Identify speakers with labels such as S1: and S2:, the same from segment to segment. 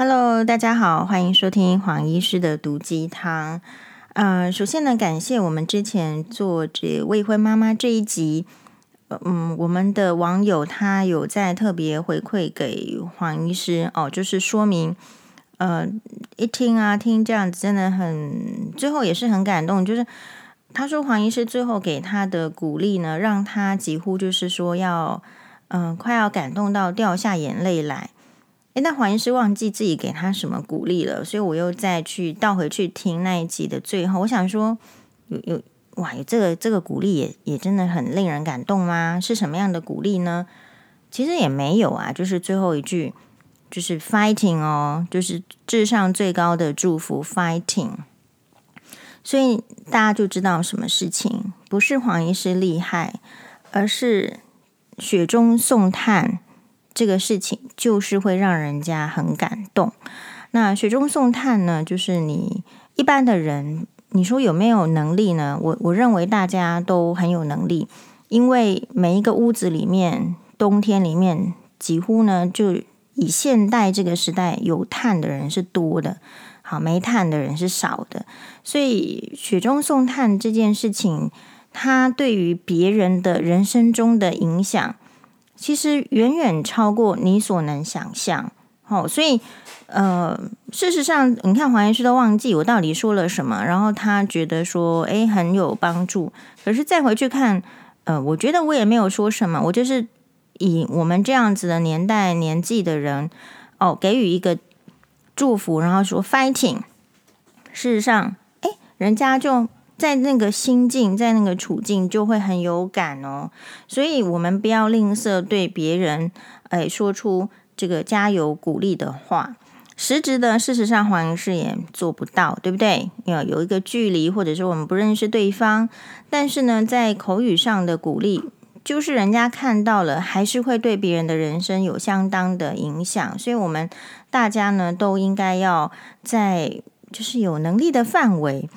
S1: Hello，大家好，欢迎收听黄医师的毒鸡汤。呃，首先呢，感谢我们之前做这未婚妈妈这一集，嗯，我们的网友他有在特别回馈给黄医师哦，就是说明，呃，一听啊听这样子真的很，最后也是很感动，就是他说黄医师最后给他的鼓励呢，让他几乎就是说要，嗯、快要感动到掉下眼泪来。那黄医师忘记自己给他什么鼓励了，所以我又再去倒回去听那一集的最后。我想说，有有哇，有这个这个鼓励也也真的很令人感动吗？是什么样的鼓励呢？其实也没有啊，就是最后一句，就是 fighting 哦，就是至上最高的祝福 fighting。所以大家就知道什么事情不是黄医师厉害，而是雪中送炭。这个事情就是会让人家很感动。那雪中送炭呢，就是你一般的人，你说有没有能力呢？我我认为大家都很有能力，因为每一个屋子里面，冬天里面几乎呢，就以现代这个时代有炭的人是多的，好，没炭的人是少的。所以雪中送炭这件事情，它对于别人的人生中的影响。其实远远超过你所能想象，好，所以呃，事实上，你看黄医师都忘记我到底说了什么，然后他觉得说，哎，很有帮助。可是再回去看，呃，我觉得我也没有说什么，我就是以我们这样子的年代年纪的人，哦，给予一个祝福，然后说 fighting。事实上，哎，人家就。在那个心境，在那个处境，就会很有感哦。所以，我们不要吝啬对别人，哎，说出这个加油鼓励的话。实质的，事实上，黄医师也做不到，对不对？要有一个距离，或者是我们不认识对方，但是呢，在口语上的鼓励，就是人家看到了，还是会对别人的人生有相当的影响。所以，我们大家呢，都应该要在就是有能力的范围。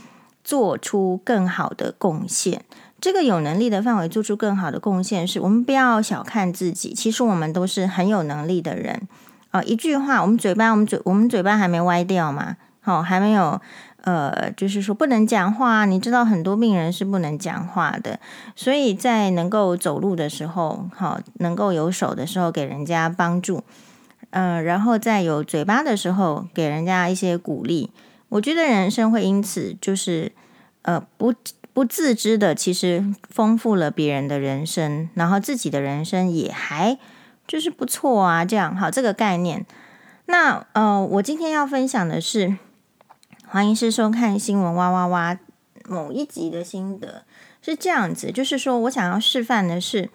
S1: 做出更好的贡献，这个有能力的范围做出更好的贡献，是我们不要小看自己。其实我们都是很有能力的人啊、一句话，我们嘴巴，我们嘴，我们嘴巴还没歪掉嘛？好、哦，还没有呃，就是说不能讲话。你知道很多病人是不能讲话的，所以在能够走路的时候，好、能够有手的时候给人家帮助，嗯、然后在有嘴巴的时候给人家一些鼓励。我觉得人生会因此就是，呃，不不自知的，其实丰富了别人的人生，然后自己的人生也还就是不错啊。这样好，这个概念。那呃，我今天要分享的是欢迎师收看新闻哇哇哇某一集的心得是这样子，就是说我想要示范的是，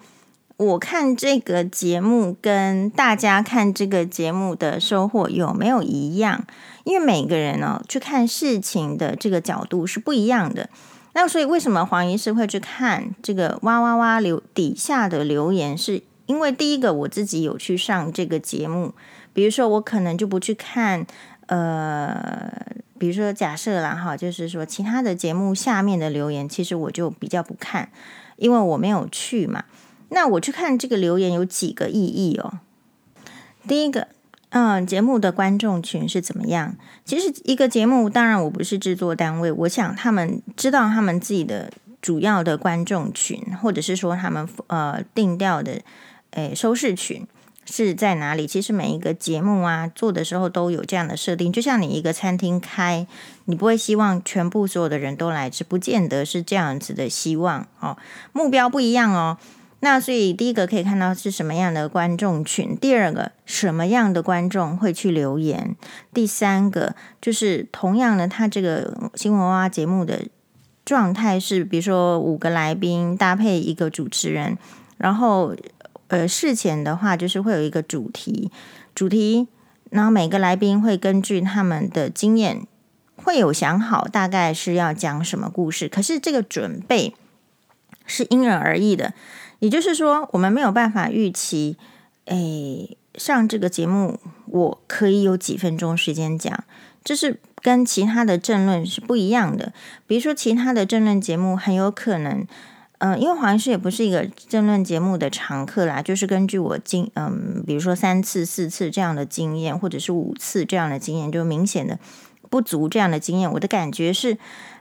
S1: 我看这个节目跟大家看这个节目的收获有没有一样？因为每个人呢、哦，去看事情的这个角度是不一样的。那所以为什么黄医师会去看这个哇哇哇留底下的留言？是因为第一个我自己有去上这个节目，比如说我可能就不去看，呃，比如说假设啦哈，就是说其他的节目下面的留言，其实我就比较不看，因为我没有去嘛。那我去看这个留言有几个意义哦。第一个。嗯，节目的观众群是怎么样？其实一个节目，当然我不是制作单位，我想他们知道他们自己的主要的观众群，或者是说他们呃定调的诶收视群是在哪里。其实每一个节目啊做的时候都有这样的设定，就像你一个餐厅开，你不会希望全部所有的人都来吃，不见得是这样子的希望哦，目标不一样哦。那所以第一个可以看到是什么样的观众群，第二个什么样的观众会去留言，第三个就是同样的，他这个新闻哇节目的状态是，比如说五个来宾搭配一个主持人，然后呃事前的话就是会有一个主题，主题，然后每个来宾会根据他们的经验会有想好大概是要讲什么故事，可是这个准备是因人而异的。也就是说，我们没有办法预期，诶，上这个节目我可以有几分钟时间讲，这是跟其他的政论是不一样的。比如说，其他的政论节目很有可能，嗯、因为黄医师也不是一个政论节目的常客啦，就是根据我经嗯，比如说三次、四次这样的经验，或者是五次这样的经验，就明显的不足这样的经验，我的感觉是，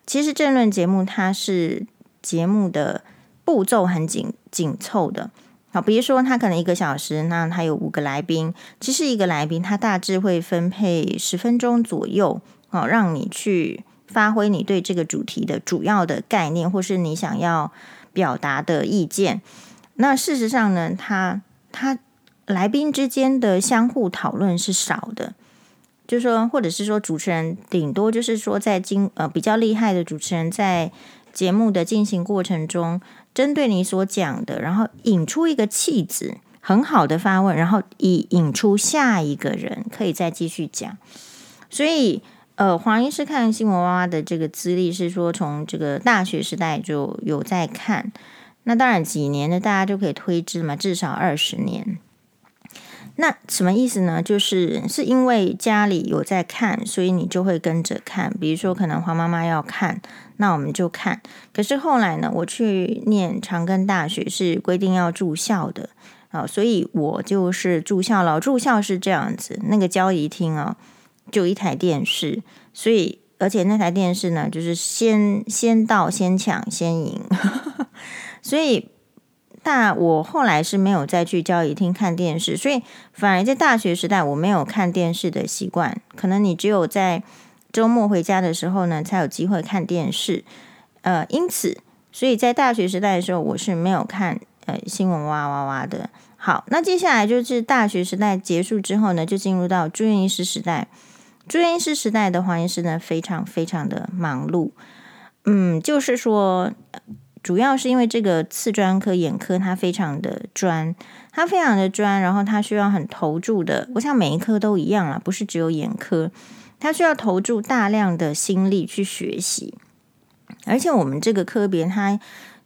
S1: 其实政论节目它是节目的步骤很紧紧凑的。好，比如说他可能一个小时，那他有五个来宾，其实一个来宾他大致会分配十分钟左右，好，让你去发挥你对这个主题的主要的概念，或是你想要。表达的意见，那事实上呢，他他来宾之间的相互讨论是少的，就说，或者是说主持人顶多就是说在经呃比较厉害的主持人在节目的进行过程中，针对你所讲的，然后引出一个气质，很好的发问，然后以引出下一个人可以再继续讲，所以。呃，黄医师看新闻娃娃的这个资历是说，从这个大学时代就有在看，那当然几年的大家就可以推知嘛，至少二十年。那什么意思呢？就是是因为家里有在看，所以你就会跟着看。比如说，可能黄妈妈要看，那我们就看。可是后来呢，我去念长庚大学是规定要住校的啊，所以我就是住校了。住校是这样子，那个交谊厅啊。就一台电视，所以而且那台电视呢，就是先先到先抢先赢，所以大我后来是没有再去交易厅看电视，所以反而在大学时代我没有看电视的习惯，可能你只有在周末回家的时候呢，才有机会看电视，呃，因此所以在大学时代的时候我是没有看呃新闻哇哇哇的。好，那接下来就是大学时代结束之后呢，就进入到住院医师时代。住院医师时代的黄医师呢，非常非常的忙碌。嗯，就是说，主要是因为这个次专科眼科，它非常的专，它非常的专，然后它需要很投注的。我想每一科都一样啦，不是只有眼科，它需要投注大量的心力去学习。而且我们这个科别，它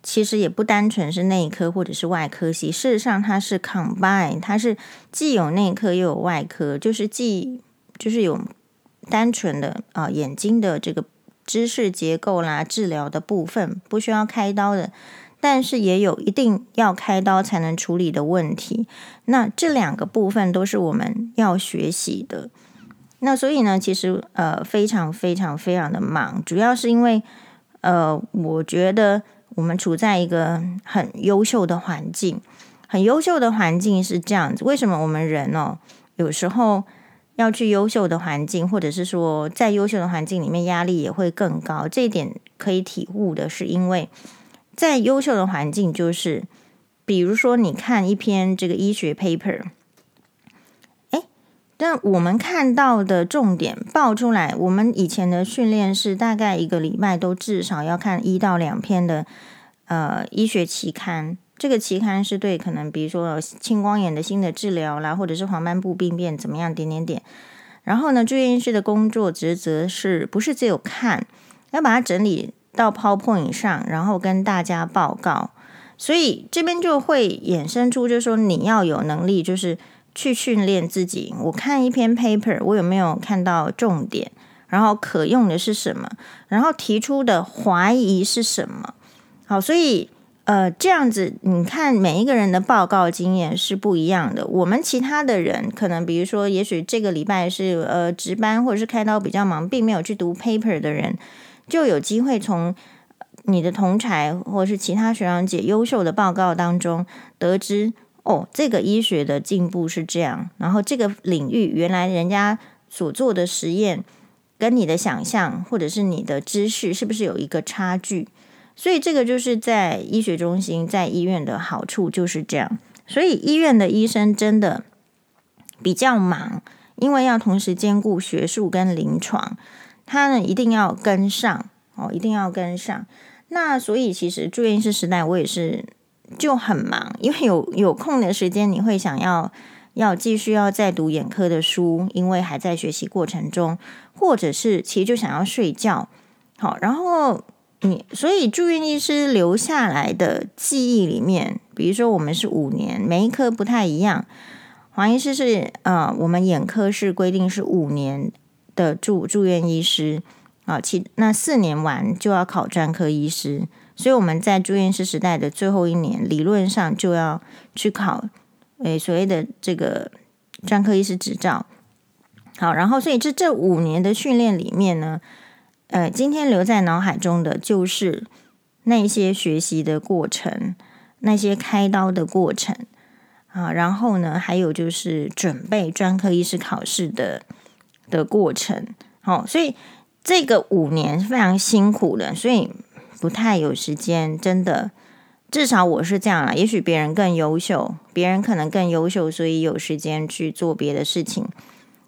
S1: 其实也不单纯是内科或者是外科系，事实上它是 combine，它是既有内科又有外科，就是既就是有。单纯的啊、眼睛的这个知识结构啦，治疗的部分不需要开刀的，但是也有一定要开刀才能处理的问题。那这两个部分都是我们要学习的。那所以呢，其实呃，非常非常非常的忙，主要是因为呃，我觉得我们处在一个很优秀的环境，很优秀的环境是这样子。为什么我们人哦，有时候？要去优秀的环境，或者是说在优秀的环境里面，压力也会更高。这一点可以体悟的是，因为在优秀的环境，就是比如说你看一篇这个医学 paper，哎，但我们看到的重点爆出来，我们以前的训练是大概一个礼拜都至少要看一到两篇的呃医学期刊。这个期刊是对可能比如说青光眼的新的治疗啦，或者是黄斑部病变怎么样点点点。然后呢，住院医师的工作职责是不是只有看，要把它整理到 PowerPoint 上，然后跟大家报告。所以这边就会衍生出，就是说你要有能力，就是去训练自己。我看一篇 paper，我有没有看到重点？然后可用的是什么？然后提出的怀疑是什么？好，所以。呃，这样子，你看每一个人的报告经验是不一样的。我们其他的人可能，比如说，也许这个礼拜是呃值班或者是开刀比较忙，并没有去读 paper 的人，就有机会从你的同侪或者是其他学长姐优秀的报告当中得知，哦，这个医学的进步是这样，然后这个领域原来人家所做的实验跟你的想象或者是你的知识是不是有一个差距？所以这个就是在医学中心、在医院的好处就是这样。所以医院的医生真的比较忙，因为要同时兼顾学术跟临床，他呢一定要跟上哦，一定要跟上。那所以其实住院医师时代我也是就很忙，因为有有空的时间，你会想要要继续要再读眼科的书，因为还在学习过程中，或者是其实就想要睡觉。好，然后。你所以住院医师留下来的记忆里面，比如说我们是五年，每一科不太一样。黄医师是呃，我们眼科是规定是五年的住住院医师啊，其那四年完就要考专科医师，所以我们在住院师时代的最后一年，理论上就要去考，诶，所谓的这个专科医师执照。好，然后所以这这五年的训练里面呢，呃，今天留在脑海中的就是那些学习的过程，那些开刀的过程啊，然后呢，还有就是准备专科医师考试的的过程。好，所以这个五年是非常辛苦的，所以。不太有时间，真的，至少我是这样啦。也许别人更优秀，别人可能更优秀，所以有时间去做别的事情。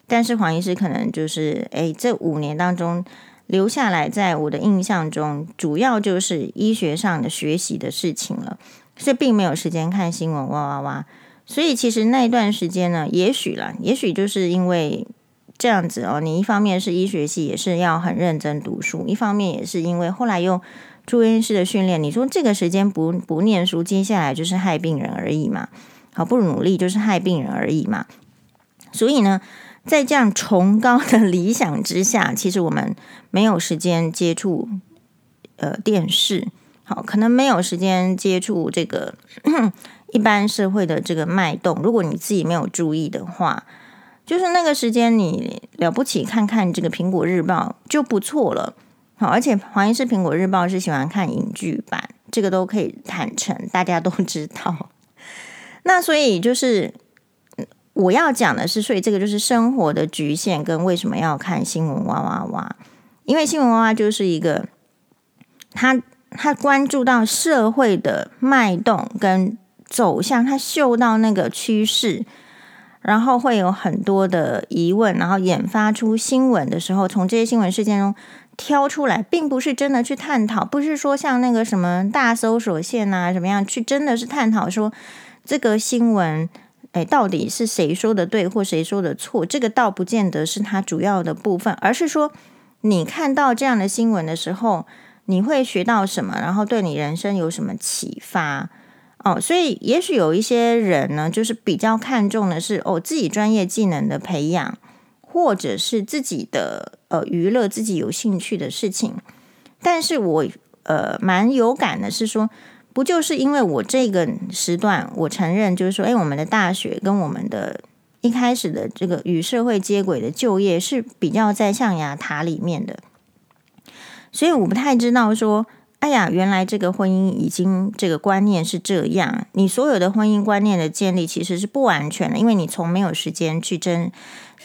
S1: 但是黄医师可能就是，诶，这五年当中留下来，在我的印象中，主要就是医学上的学习的事情了，所以并没有时间看新闻，哇哇哇。所以其实那一段时间呢，也许啦，也许就是因为。这样子哦，你一方面是医学系，也是要很认真读书；一方面也是因为后来又住院式的训练。你说这个时间不不念书，接下来就是害病人而已嘛？好，不努力就是害病人而已嘛？所以呢，在这样崇高的理想之下，其实我们没有时间接触呃电视，好，可能没有时间接触这个 一般社会的这个脉动。如果你自己没有注意的话。就是那个时间，你了不起看看这个《苹果日报》就不错了。好，而且黄医师《苹果日报》是喜欢看影剧版，这个都可以坦诚，大家都知道。那所以就是我要讲的是，所以这个就是生活的局限跟为什么要看新闻哇哇哇？因为新闻哇哇就是一个他他关注到社会的脉动跟走向，他嗅到那个趋势。然后会有很多的疑问，然后引发出新闻的时候，从这些新闻事件中挑出来，并不是真的去探讨，不是说像那个什么大搜索线啊，怎么样去真的是探讨说这个新闻，哎，到底是谁说的对或谁说的错？这个倒不见得是它主要的部分，而是说你看到这样的新闻的时候，你会学到什么，然后对你人生有什么启发？哦，所以也许有一些人呢，就是比较看重的是哦自己专业技能的培养，或者是自己的呃娱乐自己有兴趣的事情。但是我呃蛮有感的是说，不就是因为我这个时段，我承认就是说，哎，我们的大学跟我们的一开始的这个与社会接轨的就业是比较在象牙塔里面的，所以我不太知道说。哎呀，原来这个婚姻已经这个观念是这样。你所有的婚姻观念的建立其实是不完全的，因为你从没有时间去争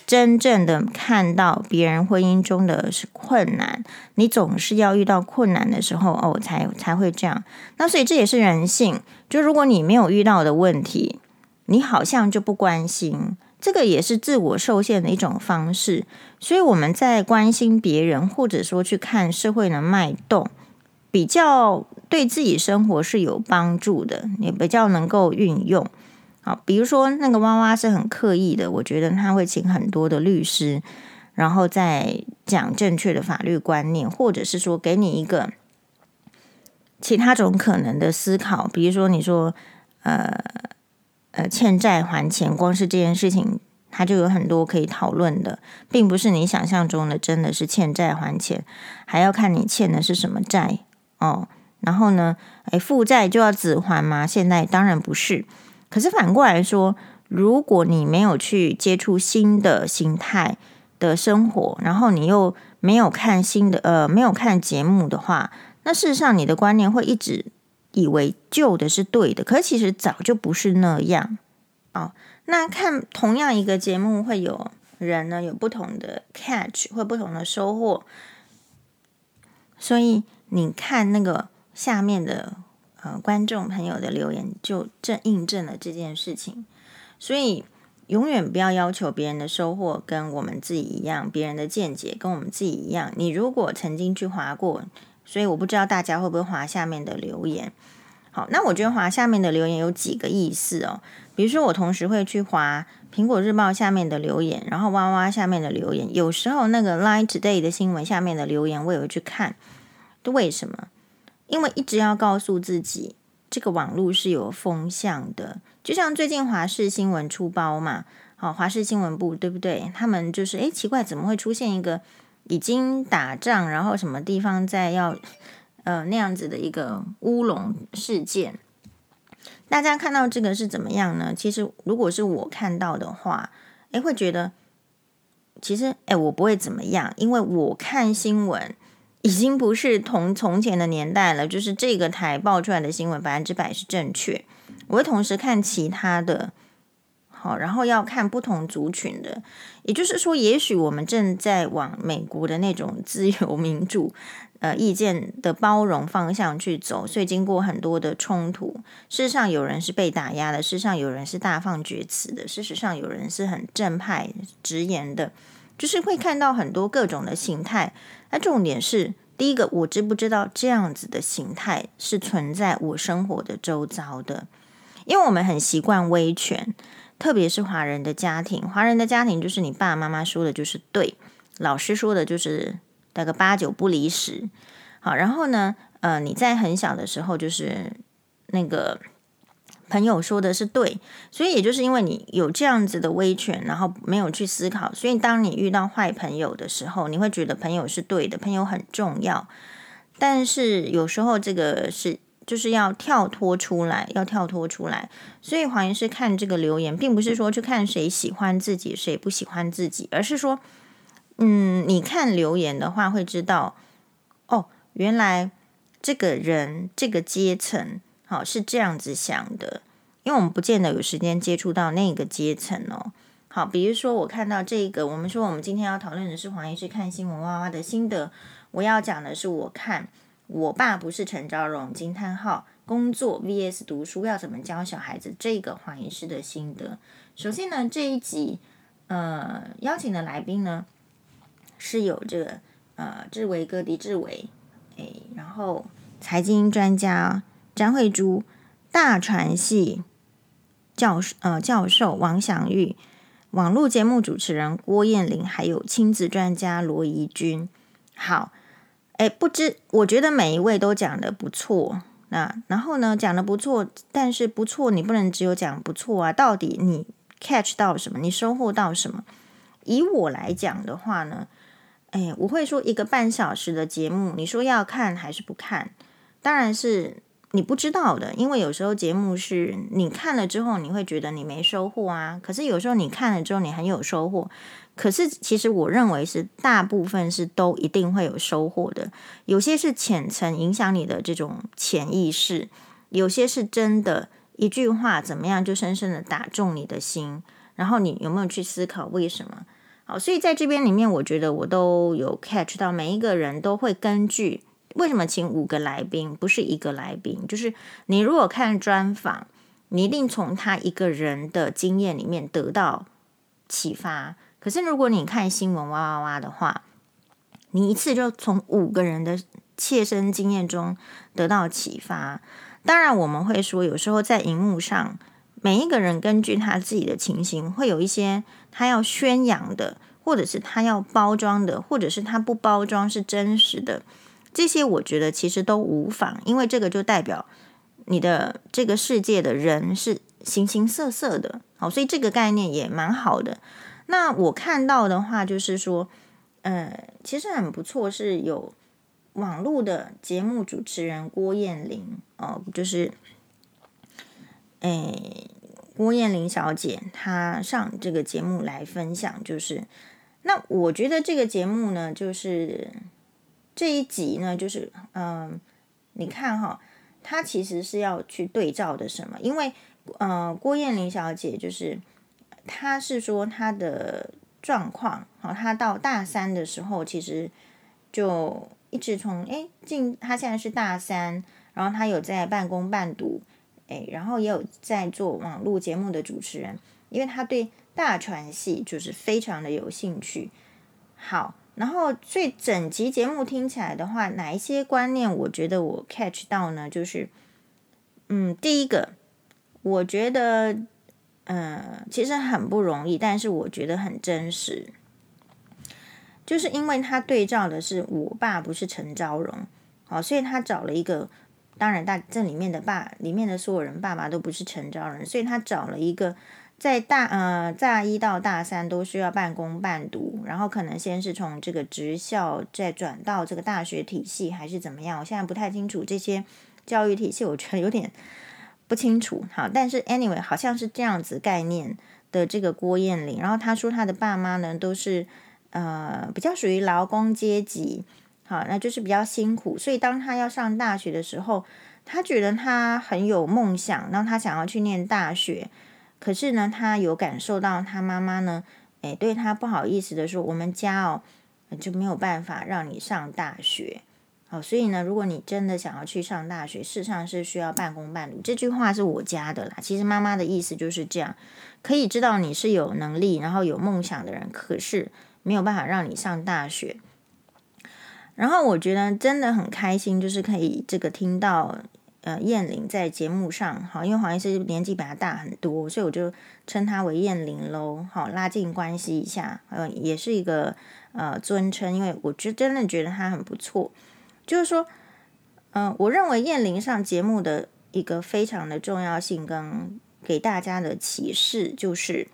S1: 真正的看到别人婚姻中的是困难。你总是要遇到困难的时候哦，才才会这样。那所以这也是人性。就如果你没有遇到的问题，你好像就不关心。这个也是自我受限的一种方式。所以我们在关心别人，或者说去看社会的脉动。比较对自己生活是有帮助的，也比较能够运用。好，比如说那个娃娃是很刻意的，我觉得他会请很多的律师，然后再讲正确的法律观念，或者是说给你一个其他种可能的思考。比如说，你说呃呃欠债还钱，光是这件事情，它就有很多可以讨论的，并不是你想象中的真的是欠债还钱，还要看你欠的是什么债。哦，然后呢？诶，负债就要子还吗？现在当然不是。可是反过来说，如果你没有去接触新的形态的生活，然后你又没有看新的呃，没有看节目的话，那事实上你的观念会一直以为旧的是对的，可其实早就不是那样。哦，那看同样一个节目，会有人呢有不同的 catch，会不同的收获，所以。你看那个下面的呃观众朋友的留言，就正印证了这件事情。所以永远不要要求别人的收获跟我们自己一样，别人的见解跟我们自己一样。你如果曾经去划过，所以我不知道大家会不会划下面的留言。好，那我觉得划下面的留言有几个意思哦。比如说，我同时会去划苹果日报下面的留言，然后哇哇下面的留言。有时候那个 Line Today 的新闻下面的留言，我也会去看。为什么？因为一直要告诉自己，这个网络是有风向的。就像最近华视新闻出包嘛，好，华视新闻部对不对？他们就是诶，奇怪，怎么会出现一个已经打仗，然后什么地方在要呃那样子的一个乌龙事件。大家看到这个是怎么样呢？其实如果是我看到的话，诶，会觉得其实诶，我不会怎么样，因为我看新闻已经不是同从前的年代了，就是这个台爆出来的新闻百分之百是正确。我会同时看其他的，好，然后要看不同族群的，也就是说，也许我们正在往美国的那种自由民主。呃，意见的包容方向去走，所以经过很多的冲突，事实上有人是被打压的，事实上有人是大放厥词的，事实上有人是很正派直言的，就是会看到很多各种的形态。那重点是，第一个，我知不知道这样子的形态是存在我生活的周遭的？因为我们很习惯威权，特别是华人的家庭，华人的家庭就是你爸爸妈妈说的就是对，老师说的就是。大个八九不离十，好，然后呢，呃，你在很小的时候，就是那个朋友说的是对，所以也就是因为你有这样子的威权，然后没有去思考，所以当你遇到坏朋友的时候，你会觉得朋友是对的，朋友很重要。但是有时候这个是就是要跳脱出来，要跳脱出来。所以黄医师看这个留言，并不是说去看谁喜欢自己，谁不喜欢自己，而是说。嗯，你看留言的话会知道，哦，原来这个人这个阶层，好是这样子想的，因为我们不见得有时间接触到那个阶层哦。好，比如说我看到这个，我们说我们今天要讨论的是黄医师看新闻哇哇的心得，我要讲的是我看我爸不是陈昭荣惊叹号工作 vs 读书要怎么教小孩子这个黄医师的心得。首先呢，这一集呃邀请的来宾呢。是有这个呃，志伟哥狄志伟，哎，然后财经专家詹慧珠，大传系教授呃教授王祥玉，网络节目主持人郭燕玲，还有亲子专家罗怡君。好，哎，不知我觉得每一位都讲得不错，那然后呢讲得不错，但是不错你不能只有讲不错啊，到底你 catch 到什么？你收获到什么？以我来讲的话呢？哎，我会说一个半小时的节目，你说要看还是不看？当然是你不知道的，因为有时候节目是你看了之后，你会觉得你没收获啊。可是有时候你看了之后，你很有收获。可是其实我认为是大部分是都一定会有收获的。有些是浅层影响你的这种潜意识，有些是真的一句话怎么样就深深的打中你的心，然后你有没有去思考为什么？好，所以在这边里面，我觉得我都有 catch 到每一个人都会根据为什么请五个来宾，不是一个来宾，就是你如果看专访，你一定从他一个人的经验里面得到启发。可是如果你看新闻哇哇哇的话，你一次就从五个人的切身经验中得到启发。当然，我们会说有时候在荧幕上。每一个人根据他自己的情形，会有一些他要宣扬的，或者是他要包装的，或者是他不包装是真实的。这些我觉得其实都无妨，因为这个就代表你的这个世界的人是形形色色的。好，所以这个概念也蛮好的。那我看到的话，就是说，呃，其实很不错，是有网络的节目主持人郭彦麟哦，就是。诶，郭彦麟小姐她上这个节目来分享，就是那我觉得这个节目呢，就是这一集呢，就是嗯，你看哈，他其实是要去对照的什么？因为呃，郭彦麟小姐就是她是说她的状况，好，她到大三的时候，其实就一直从诶进，她现在是大三，然后她有在半工半读。哎，然后也有在做网络节目的主持人，因为他对大传系就是非常的有兴趣。好，然后所以整集节目听起来的话，哪一些观念我觉得我 catch 到呢？就是，嗯，第一个，我觉得，嗯、其实很不容易，但是我觉得很真实，就是因为他对照的是我爸不是陈昭荣，好，所以他找了一个。当然，大这里面的爸里面的所有人爸爸都不是陈昭荣，所以他找了一个在大呃大一到大三都需要半工半读，然后可能先是从这个职校再转到这个大学体系，还是怎么样？我现在不太清楚这些教育体系，我觉得有点不清楚。好，但是 anyway 好像是这样子概念的这个郭彦玲，然后他说他的爸妈呢都是呃比较属于劳工阶级，好，那就是比较辛苦，所以当他要上大学的时候，他觉得他很有梦想，然后他想要去念大学。可是呢，他有感受到他妈妈呢，诶，对他不好意思的说，我们家哦就没有办法让你上大学，好，所以呢，如果你真的想要去上大学，事实上是需要半工半读。这句话是我加的啦，其实妈妈的意思就是这样，可以知道你是有能力，然后有梦想的人，可是没有办法让你上大学。然后我觉得真的很开心，就是可以这个听到。呃，燕玲在节目上，好，因为黄医师年纪比他大很多，所以我就称他为燕玲喽，好，拉近关系一下，呃，也是一个呃尊称，因为我就真的觉得他很不错。就是说，嗯、我认为燕玲上节目的一个非常的重要性跟给大家的启示，就是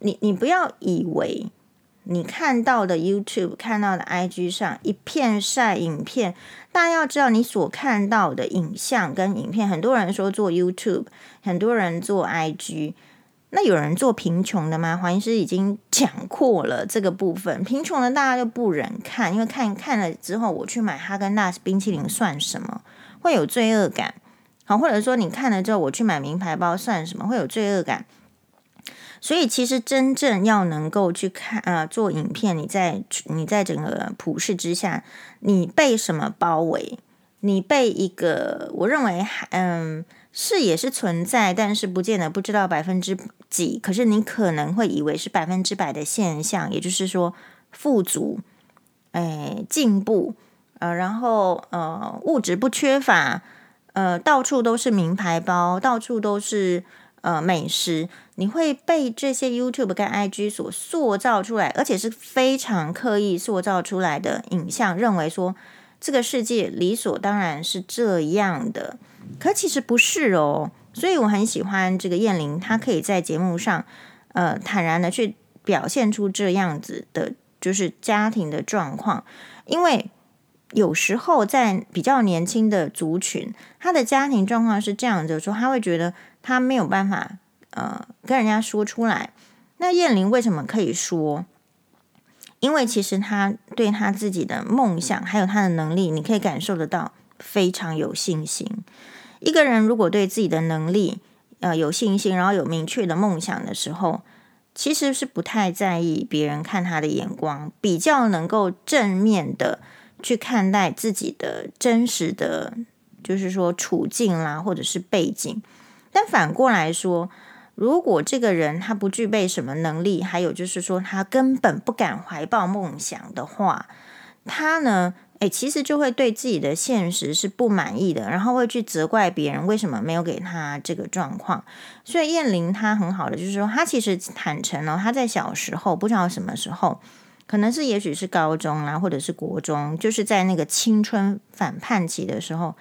S1: 你你不要以为。你看到的 YouTube、看到的 IG 上一片晒影片，大家要知道，你所看到的影像跟影片，很多人说做 YouTube，很多人做 IG，那有人做贫穷的吗？黄医师已经讲过了这个部分，贫穷的大家就不忍看，因为看看了之后，我去买哈根达斯冰淇淋算什么？会有罪恶感。好，或者说你看了之后，我去买名牌包算什么？会有罪恶感。所以，其实真正要能够去看呃做影片，你在你在整个普世之下，你被什么包围？你被一个我认为嗯是也是存在，但是不见得不知道百分之几。可是你可能会以为是百分之百的现象，也就是说富足，哎进步，呃然后呃物质不缺乏，呃到处都是名牌包，到处都是。呃，美食，你会被这些 YouTube 跟 IG 所塑造出来，而且是非常刻意塑造出来的影像，认为说这个世界理所当然是这样的，可其实不是哦。所以我很喜欢这个燕玲，她可以在节目上，呃，坦然的去表现出这样子的，就是家庭的状况，因为有时候在比较年轻的族群，他的家庭状况是这样子说，他会觉得。他没有办法，呃，跟人家说出来。那燕玲为什么可以说？因为其实他对他自己的梦想还有他的能力，你可以感受得到非常有信心。一个人如果对自己的能力，呃，有信心，然后有明确的梦想的时候，其实是不太在意别人看他的眼光，比较能够正面的去看待自己的真实的，就是说处境啦，或者是背景。但反过来说，如果这个人他不具备什么能力，还有就是说他根本不敢怀抱梦想的话，他呢，诶，其实就会对自己的现实是不满意的，然后会去责怪别人为什么没有给他这个状况。所以燕玲她很好的就是说，她其实坦诚了，她在小时候不知道什么时候，可能是也许是高中啦，或者是国中，就是在那个青春反叛期的时候，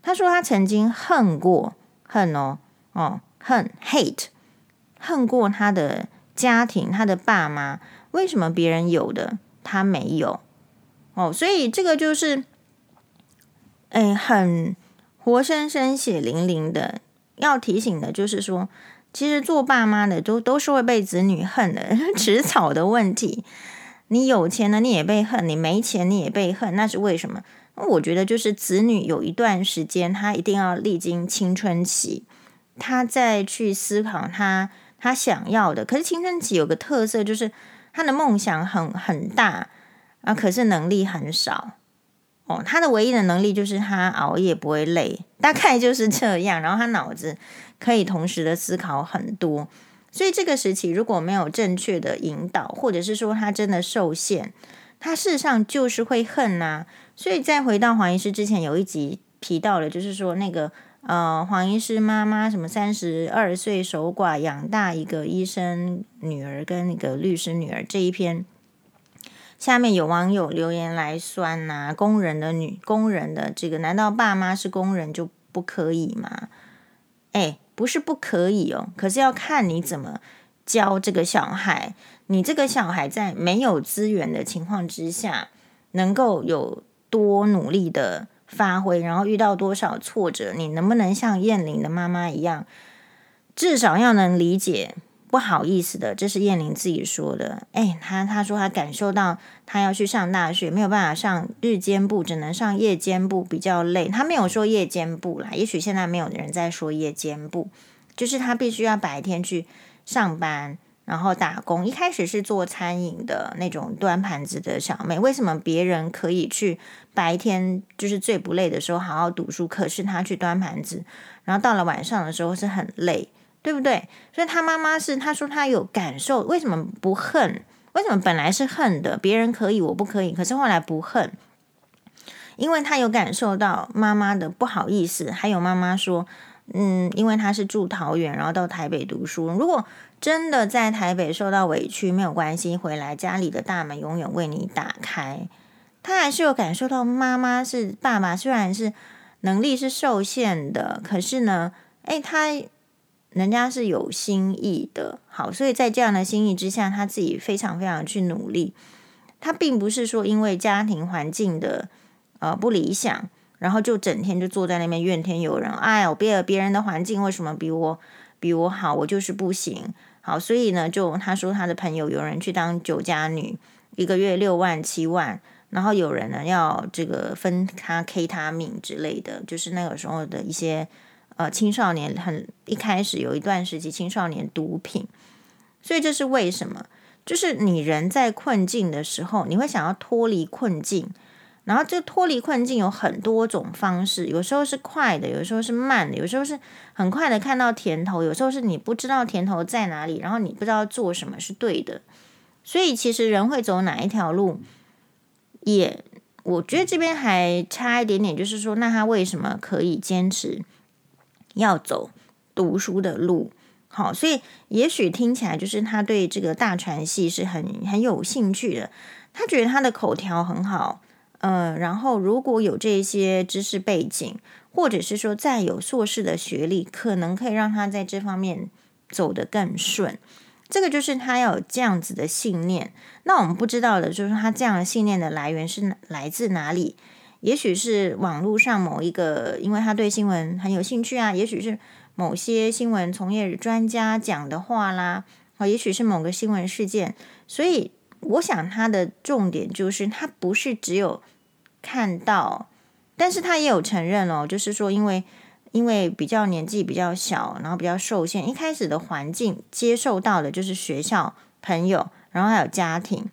S1: 他说他曾经恨过，恨哦。哦，恨 hate，恨过他的家庭，他的爸妈，为什么别人有的他没有？哦，所以这个就是，哎，很活生生、血淋淋的要提醒的，就是说，其实做爸妈的都都是会被子女恨的，迟早的问题。你有钱了，你也被恨；你没钱，你也被恨，那是为什么？我觉得就是子女有一段时间，他一定要历经青春期。他再去思考他他想要的，可是青春期有个特色，就是他的梦想很很大啊，可是能力很少哦。他的唯一的能力就是他熬夜不会累，大概就是这样。然后他脑子可以同时的思考很多，所以这个时期如果没有正确的引导，或者是说他真的受限，他事实上就是会恨呐、啊。所以再回到黄医师之前有一集提到了，就是说那个。呃，黄医师妈妈什么三十二岁守寡养大一个医生女儿跟那个律师女儿这一篇，下面有网友留言来酸呐、工人的女工人的这个，难道爸妈是工人就不可以吗？哎，不是不可以哦，可是要看你怎么教这个小孩。你这个小孩在没有资源的情况之下，能够有多努力的发挥，然后遇到多少挫折，你能不能像燕玲的妈妈一样，至少要能理解。不好意思的，这是燕玲自己说的。哎，她她说她感受到她要去上大学，没有办法上日间部，只能上夜间部，比较累。她没有说夜间部啦，也许现在没有人在说夜间部，就是她必须要白天去上班，然后打工。一开始是做餐饮的那种端盘子的小妹，为什么别人可以去白天就是最不累的时候好好读书，可是她去端盘子，然后到了晚上的时候是很累。对不对？所以他妈妈是他说他有感受，为什么不恨？为什么本来是恨的？别人可以，我不可以。可是后来不恨，因为他有感受到妈妈的不好意思。还有妈妈说，嗯，因为他是住桃园，然后到台北读书。如果真的在台北受到委屈，没有关系，回来家里的大门永远为你打开。他还是有感受到妈妈是爸爸，虽然是能力是受限的，可是呢，诶，他。人家是有心意的，好，所以在这样的心意之下，他自己非常非常去努力。他并不是说因为家庭环境的呃不理想，然后就整天就坐在那边怨天尤人。哎我，别别人的环境为什么比我比我好，我就是不行。好，所以呢，就他说他的朋友有人去当酒家女，一个月六万七万，然后有人呢要这个分他 K 他命之类的，就是那个时候的一些。呃，青少年很一开始有一段时期，青少年毒品，所以这是为什么？就是你人在困境的时候，你会想要脱离困境，然后这脱离困境有很多种方式，有时候是快的，有时候是慢的，有时候是很快的看到甜头，有时候是你不知道甜头在哪里，然后你不知道做什么是对的，所以其实人会走哪一条路，也我觉得这边还差一点点，就是说，那他为什么可以坚持？要走读书的路，好，所以也许听起来就是他对这个大传系是很很有兴趣的。他觉得他的口条很好，呃，然后如果有这些知识背景，或者是说再有硕士的学历，可能可以让他在这方面走得更顺。这个就是他要有这样子的信念。那我们不知道的就是他这样的信念的来源是来自哪里？也许是网络上某一个，因为他对新闻很有兴趣啊。也许是某些新闻从业专家讲的话啦，啊，也许是某个新闻事件。所以，我想他的重点就是，他不是只有看到，但是他也有承认哦，就是说，因为因为比较年纪比较小，然后比较受限，一开始的环境接受到的就是学校、朋友，然后还有家庭。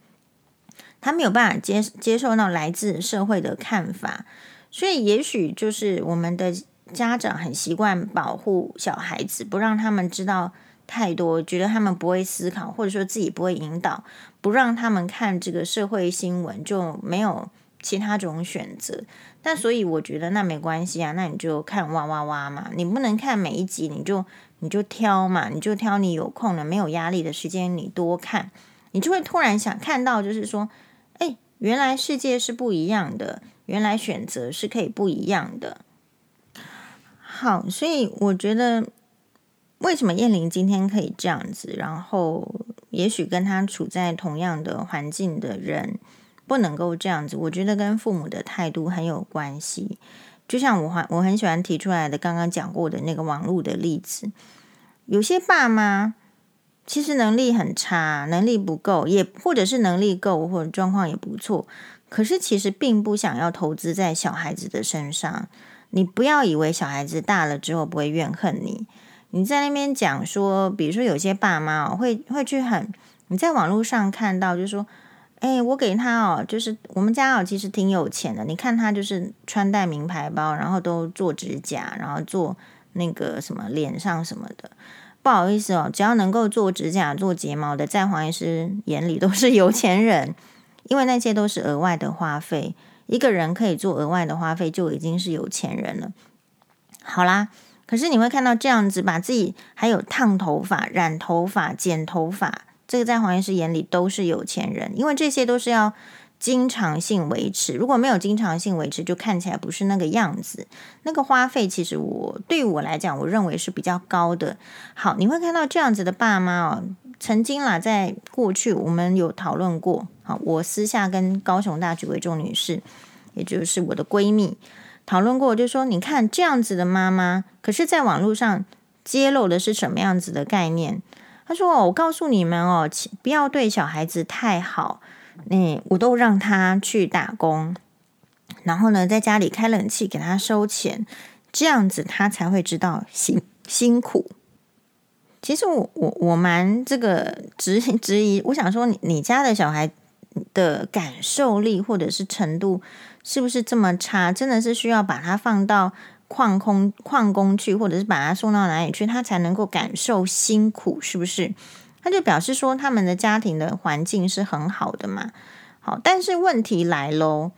S1: 他没有办法接接受到来自社会的看法，所以也许就是我们的家长很习惯保护小孩子，不让他们知道太多，觉得他们不会思考，或者说自己不会引导，不让他们看这个社会新闻，就没有其他种选择。但所以我觉得那没关系啊，那你就看哇哇哇嘛，你不能看每一集，你就你就挑嘛，你就挑你有空的、没有压力的时间，你多看，你就会突然想看到，就是说。哎，原来世界是不一样的，原来选择是可以不一样的。好，所以我觉得，为什么燕玲今天可以这样子，然后也许跟他处在同样的环境的人不能够这样子，我觉得跟父母的态度很有关系。就像我还我很喜欢提出来的刚刚讲过的那个网络的例子，有些爸妈。其实能力很差，能力不够，也或者是能力够，或者状况也不错，可是其实并不想要投资在小孩子的身上。你不要以为小孩子大了之后不会怨恨你。你在那边讲说，比如说有些爸妈哦，会会去很，你在网络上看到，就是说，哎，我给他哦，就是我们家哦，其实挺有钱的。你看他就是穿戴名牌包，然后都做指甲，然后做那个什么脸上什么的。不好意思哦，只要能够做指甲、做睫毛的，在黄医师眼里都是有钱人，因为那些都是额外的花费。一个人可以做额外的花费，就已经是有钱人了。好啦，可是你会看到这样子，把自己还有烫头发、染头发、剪头发，这个在黄医师眼里都是有钱人，因为这些都是要经常性维持。如果没有经常性维持，就看起来不是那个样子。那个花费其实我对我来讲，我认为是比较高的。好，你会看到这样子的爸妈哦，曾经啦，在过去我们有讨论过。好，我私下跟高雄大举为重女士，也就是我的闺蜜讨论过，就说你看这样子的妈妈，可是在网络上揭露的是什么样子的概念？她说：“哦，我告诉你们哦，不要对小孩子太好。嗯，我都让他去打工，然后呢，在家里开冷气给他收钱，这样子他才会知道辛辛苦。其实我我我蛮这个质质疑，我想说你你家的小孩的感受力或者是程度是不是这么差？真的是需要把他放到。”矿工矿工去，或者是把他送到哪里去，他才能够感受辛苦，是不是？他就表示说，他们的家庭的环境是很好的嘛。好，但是问题来喽，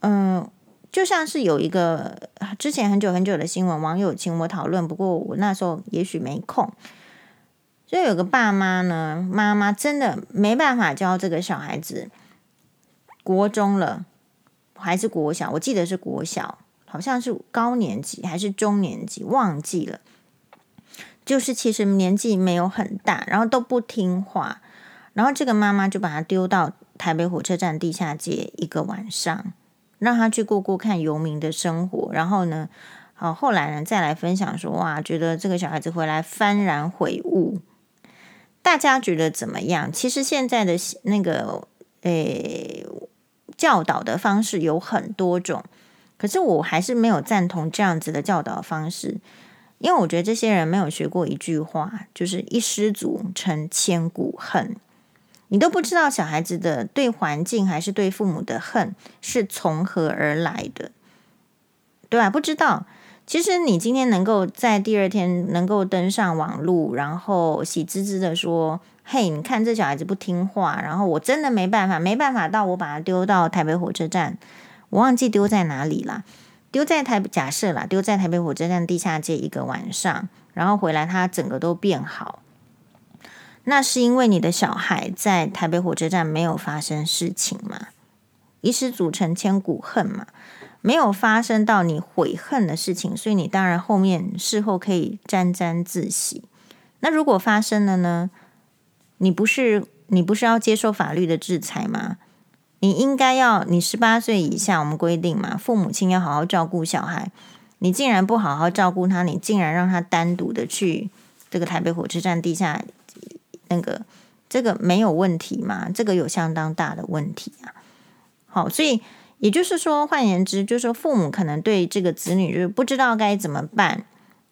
S1: 嗯、就像是有一个之前很久很久的新闻，网友请我讨论，不过我那时候也许没空。就有个爸妈呢，妈妈真的没办法教这个小孩子，国中了还是国小？我记得是国小。好像是高年级还是中年级，忘记了。就是其实年纪没有很大，然后都不听话，然后这个妈妈就把他丢到台北火车站地下街一个晚上，让他去过过看游民的生活。然后呢，好后来呢再来分享说，哇，觉得这个小孩子回来幡然悔悟。大家觉得怎么样？其实现在的那个诶教导的方式有很多种。可是我还是没有赞同这样子的教导方式，因为我觉得这些人没有学过一句话，就是“一失足成千古恨”。你都不知道小孩子的对环境还是对父母的恨是从何而来的，对吧？不知道。其实你今天能够在第二天能够登上网路，然后喜滋滋的说：“嘿，你看这小孩子不听话。”然后我真的没办法，没办法到我把他丢到台北火车站。我忘记丢在哪里了，丢在台假设啦，丢在台北火车站地下街一个晚上，然后回来他整个都变好。那是因为你的小孩在台北火车站没有发生事情嘛？一失足成千古恨嘛？没有发生到你悔恨的事情，所以你当然后面事后可以沾沾自喜。那如果发生了呢？你不是你不是要接受法律的制裁吗？你应该要，你十八岁以下，我们规定嘛，父母亲要好好照顾小孩。你竟然不好好照顾他，你竟然让他单独的去这个台北火车站地下那个，这个没有问题吗？这个有相当大的问题啊。好，所以也就是说，换言之，就是说父母可能对这个子女就是不知道该怎么办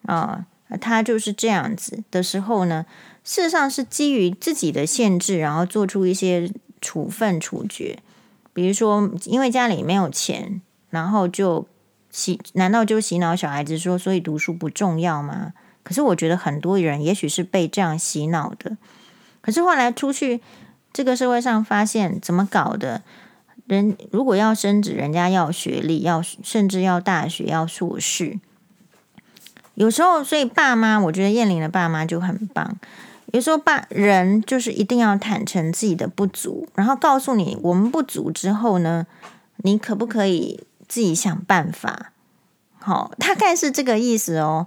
S1: 啊，他就是这样子的时候呢，事实上是基于自己的限制，然后做出一些处分处决。比如说，因为家里没有钱，然后就洗，难道就洗脑小孩子说，所以读书不重要吗？可是我觉得很多人也许是被这样洗脑的。可是后来出去这个社会上，发现怎么搞的？人如果要升职，人家要学历，要甚至要大学，要硕士。有时候，所以爸妈，我觉得燕玲的爸妈就很棒。比如说，把，人就是一定要坦诚自己的不足，然后告诉你我们不足之后呢，你可不可以自己想办法？好，大概是这个意思哦。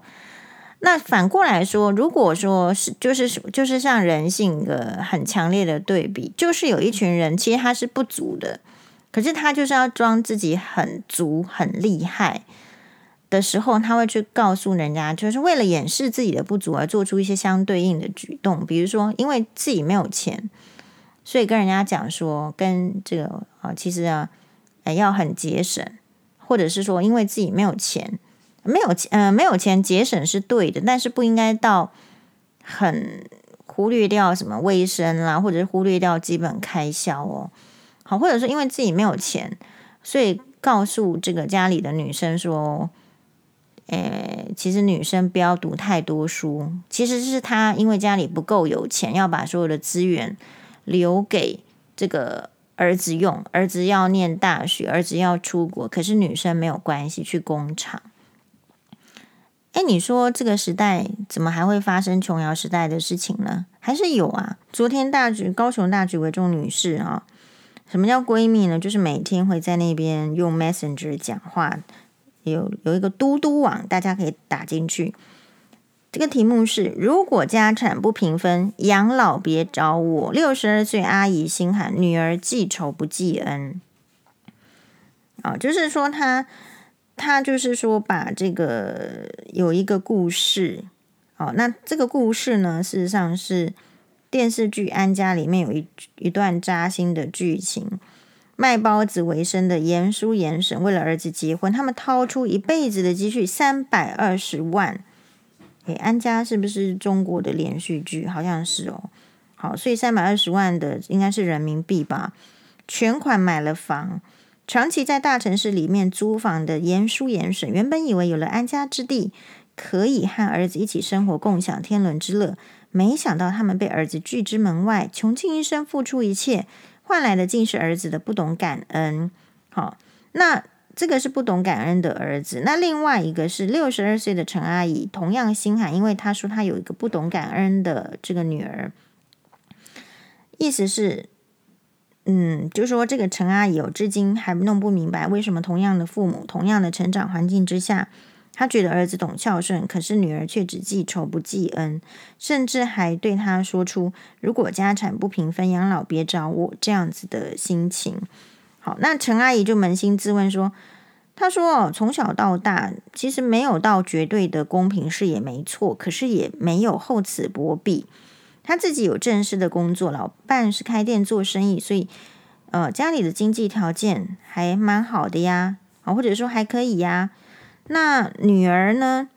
S1: 那反过来说，如果说是就是就是像人性的很强烈的对比，就是有一群人其实他是不足的，可是他就是要装自己很足很厉害。的时候，他会去告诉人家，就是为了掩饰自己的不足而做出一些相对应的举动。比如说，因为自己没有钱，所以跟人家讲说，跟这个啊，其实啊，要很节省，或者是说，因为自己没有钱，没有钱，呃，没有钱节省是对的，但是不应该到很忽略掉什么卫生啦，或者是忽略掉基本开销哦。好，或者说因为自己没有钱，所以告诉这个家里的女生说。诶，其实女生不要读太多书，其实是她因为家里不够有钱，要把所有的资源留给这个儿子用。儿子要念大学，儿子要出国，可是女生没有关系，去工厂。诶，你说这个时代怎么还会发生琼瑶时代的事情呢？还是有啊。昨天大举高雄大举为重女士啊，什么叫闺蜜呢？就是每天会在那边用 Messenger 讲话，有有一个嘟嘟网，大家可以打进去。这个题目是：如果家产不平分，养老别找我。六十二岁阿姨心寒，女儿记仇不记恩。啊、哦，就是说他他就是说把这个有一个故事。哦，那这个故事呢，事实上是。电视剧《安家》里面有一一段扎心的剧情，卖包子为生的严叔严婶为了儿子结婚，他们掏出一辈子的积蓄三百二十万。诶，《安家》是不是中国的连续剧？好像是哦。好，所以三百二十万的应该是人民币吧？全款买了房，长期在大城市里面租房的严叔严婶，原本以为有了安家之地，可以和儿子一起生活，共享天伦之乐。没想到他们被儿子拒之门外，穷尽一生付出一切，换来的竟是儿子的不懂感恩。好，那这个是不懂感恩的儿子。那另外一个是六十二岁的陈阿姨，同样心寒，因为她说她有一个不懂感恩的这个女儿。意思是，嗯，就说这个陈阿姨，我至今还弄不明白，为什么同样的父母，同样的成长环境之下。他觉得儿子懂孝顺，可是女儿却只记仇不记恩，甚至还对他说出“如果家产不平分，养老别找我”这样子的心情。好，那陈阿姨就扪心自问说：“她说哦，从小到大，其实没有到绝对的公平是也没错，可是也没有厚此薄彼。她自己有正式的工作，老伴是开店做生意，所以呃，家里的经济条件还蛮好的呀，啊，或者说还可以呀。”那女儿呢？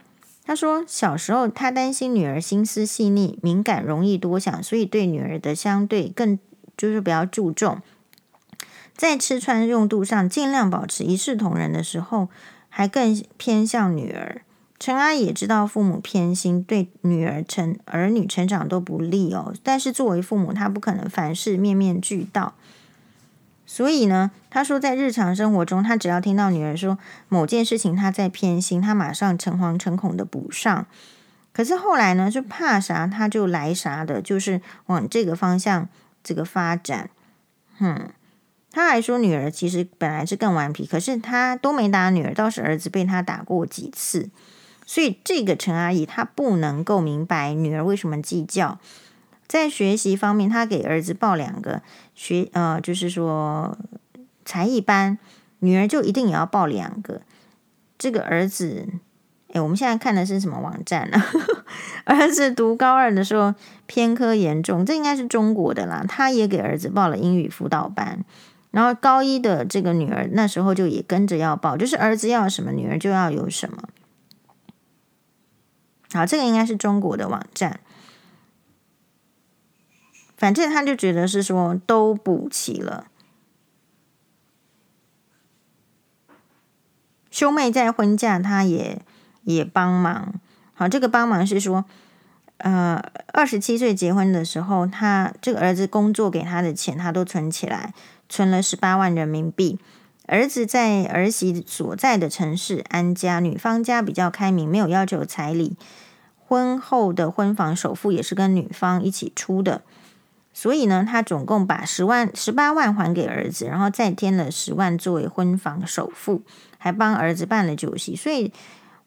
S1: 她说小时候她担心女儿心思细腻、敏感、容易多想，所以对女儿的相对更就是比较注重，在吃穿用度上尽量保持一视同仁的时候，还更偏向女儿。陈阿姨也知道父母偏心，对女儿成儿女成长都不利哦。但是作为父母，她不可能凡事面面俱到。所以呢，他说在日常生活中，他只要听到女儿说某件事情他在偏心，他马上诚惶诚恐的补上。可是后来呢，就怕啥他就来啥的，就是往这个方向这个发展。哼，他还说女儿其实本来是更顽皮，可是他都没打女儿，倒是儿子被他打过几次。所以这个陈阿姨她不能够明白女儿为什么计较。在学习方面，他给儿子报两个学，呃，就是说才艺班，女儿就一定也要报两个。这个儿子，哎，我们现在看的是什么网站呢？儿子读高二的时候偏科严重，这应该是中国的啦。他也给儿子报了英语辅导班，然后高一的这个女儿那时候就也跟着要报，就是儿子要什么，女儿就要有什么。好，这个应该是中国的网站。反正他就觉得是说都补齐了，兄妹在婚嫁，他也也帮忙。好，这个帮忙是说，呃，二十七岁结婚的时候，他这个儿子工作给他的钱，他都存起来，存了十八万人民币。儿子在儿媳所在的城市安家，女方家比较开明，没有要求彩礼，婚后的婚房首付也是跟女方一起出的。所以呢，他总共把十万、十八万还给儿子，然后再添了十万作为婚房首付，还帮儿子办了酒席。所以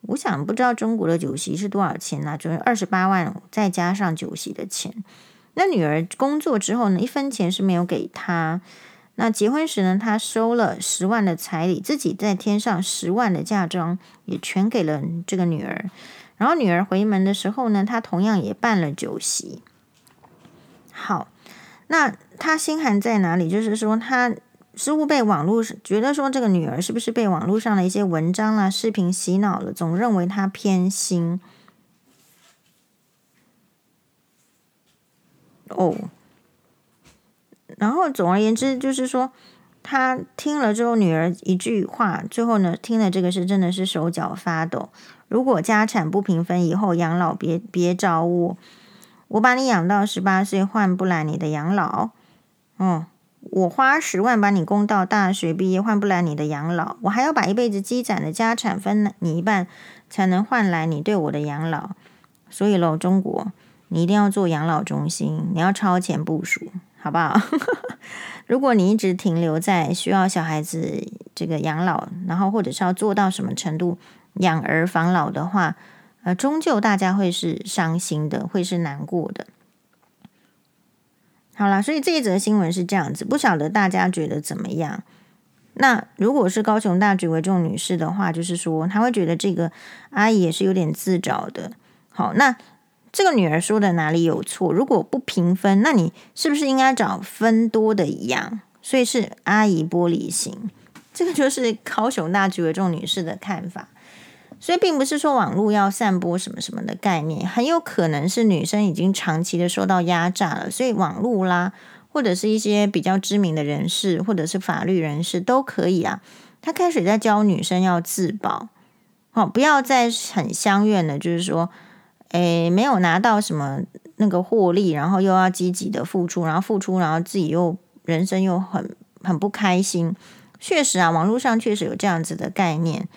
S1: 我想，不知道中国的酒席是多少钱呢？就是二十八万，再加上酒席的钱。那女儿工作之后呢，一分钱是没有给他。那结婚时呢，他收了十万的彩礼，自己再添上十万的嫁妆，也全给了这个女儿。然后女儿回门的时候呢，他同样也办了酒席。好。那他心寒在哪里？就是说，他似乎被网络上觉得说，这个女儿是不是被网络上的一些文章啦、视频洗脑了？总认为他偏心。哦，然后总而言之，就是说，他听了之后，女儿一句话，最后呢，听了这个是真的是手脚发抖。如果家产不平分，以后养老别别找我。我把你养到十八岁，换不来你的养老。哦，我花十万把你供到大学毕业，换不来你的养老。我还要把一辈子积攒的家产分你一半，才能换来你对我的养老。所以喽，中国，你一定要做养老中心，你要超前部署。好不好？如果你一直停留在需要小孩子这个养老，然后或者是要做到什么程度养儿防老的话，呃，终究大家会是伤心的，会是难过的。好啦，所以这一则新闻是这样子，不晓得大家觉得怎么样？那如果是高雄大举为重女士的话，就是说她会觉得这个阿姨也是有点自找的。好，那这个女儿说的哪里有错？如果不平分，那你是不是应该找分多的一样？所以是阿姨玻璃心，这个就是高雄大举为重女士的看法。所以并不是说网络要散播什么什么的概念，很有可能是女生已经长期的受到压榨了，所以网络啦，或者是一些比较知名的人士，或者是法律人士都可以啊。他开始在教女生要自保，好，不要再很相怨的，就是说。诶，没有拿到什么那个获利，然后又要积极的付出，然后付出，然后自己又人生又很很不开心。确实啊，网络上确实有这样子的概念，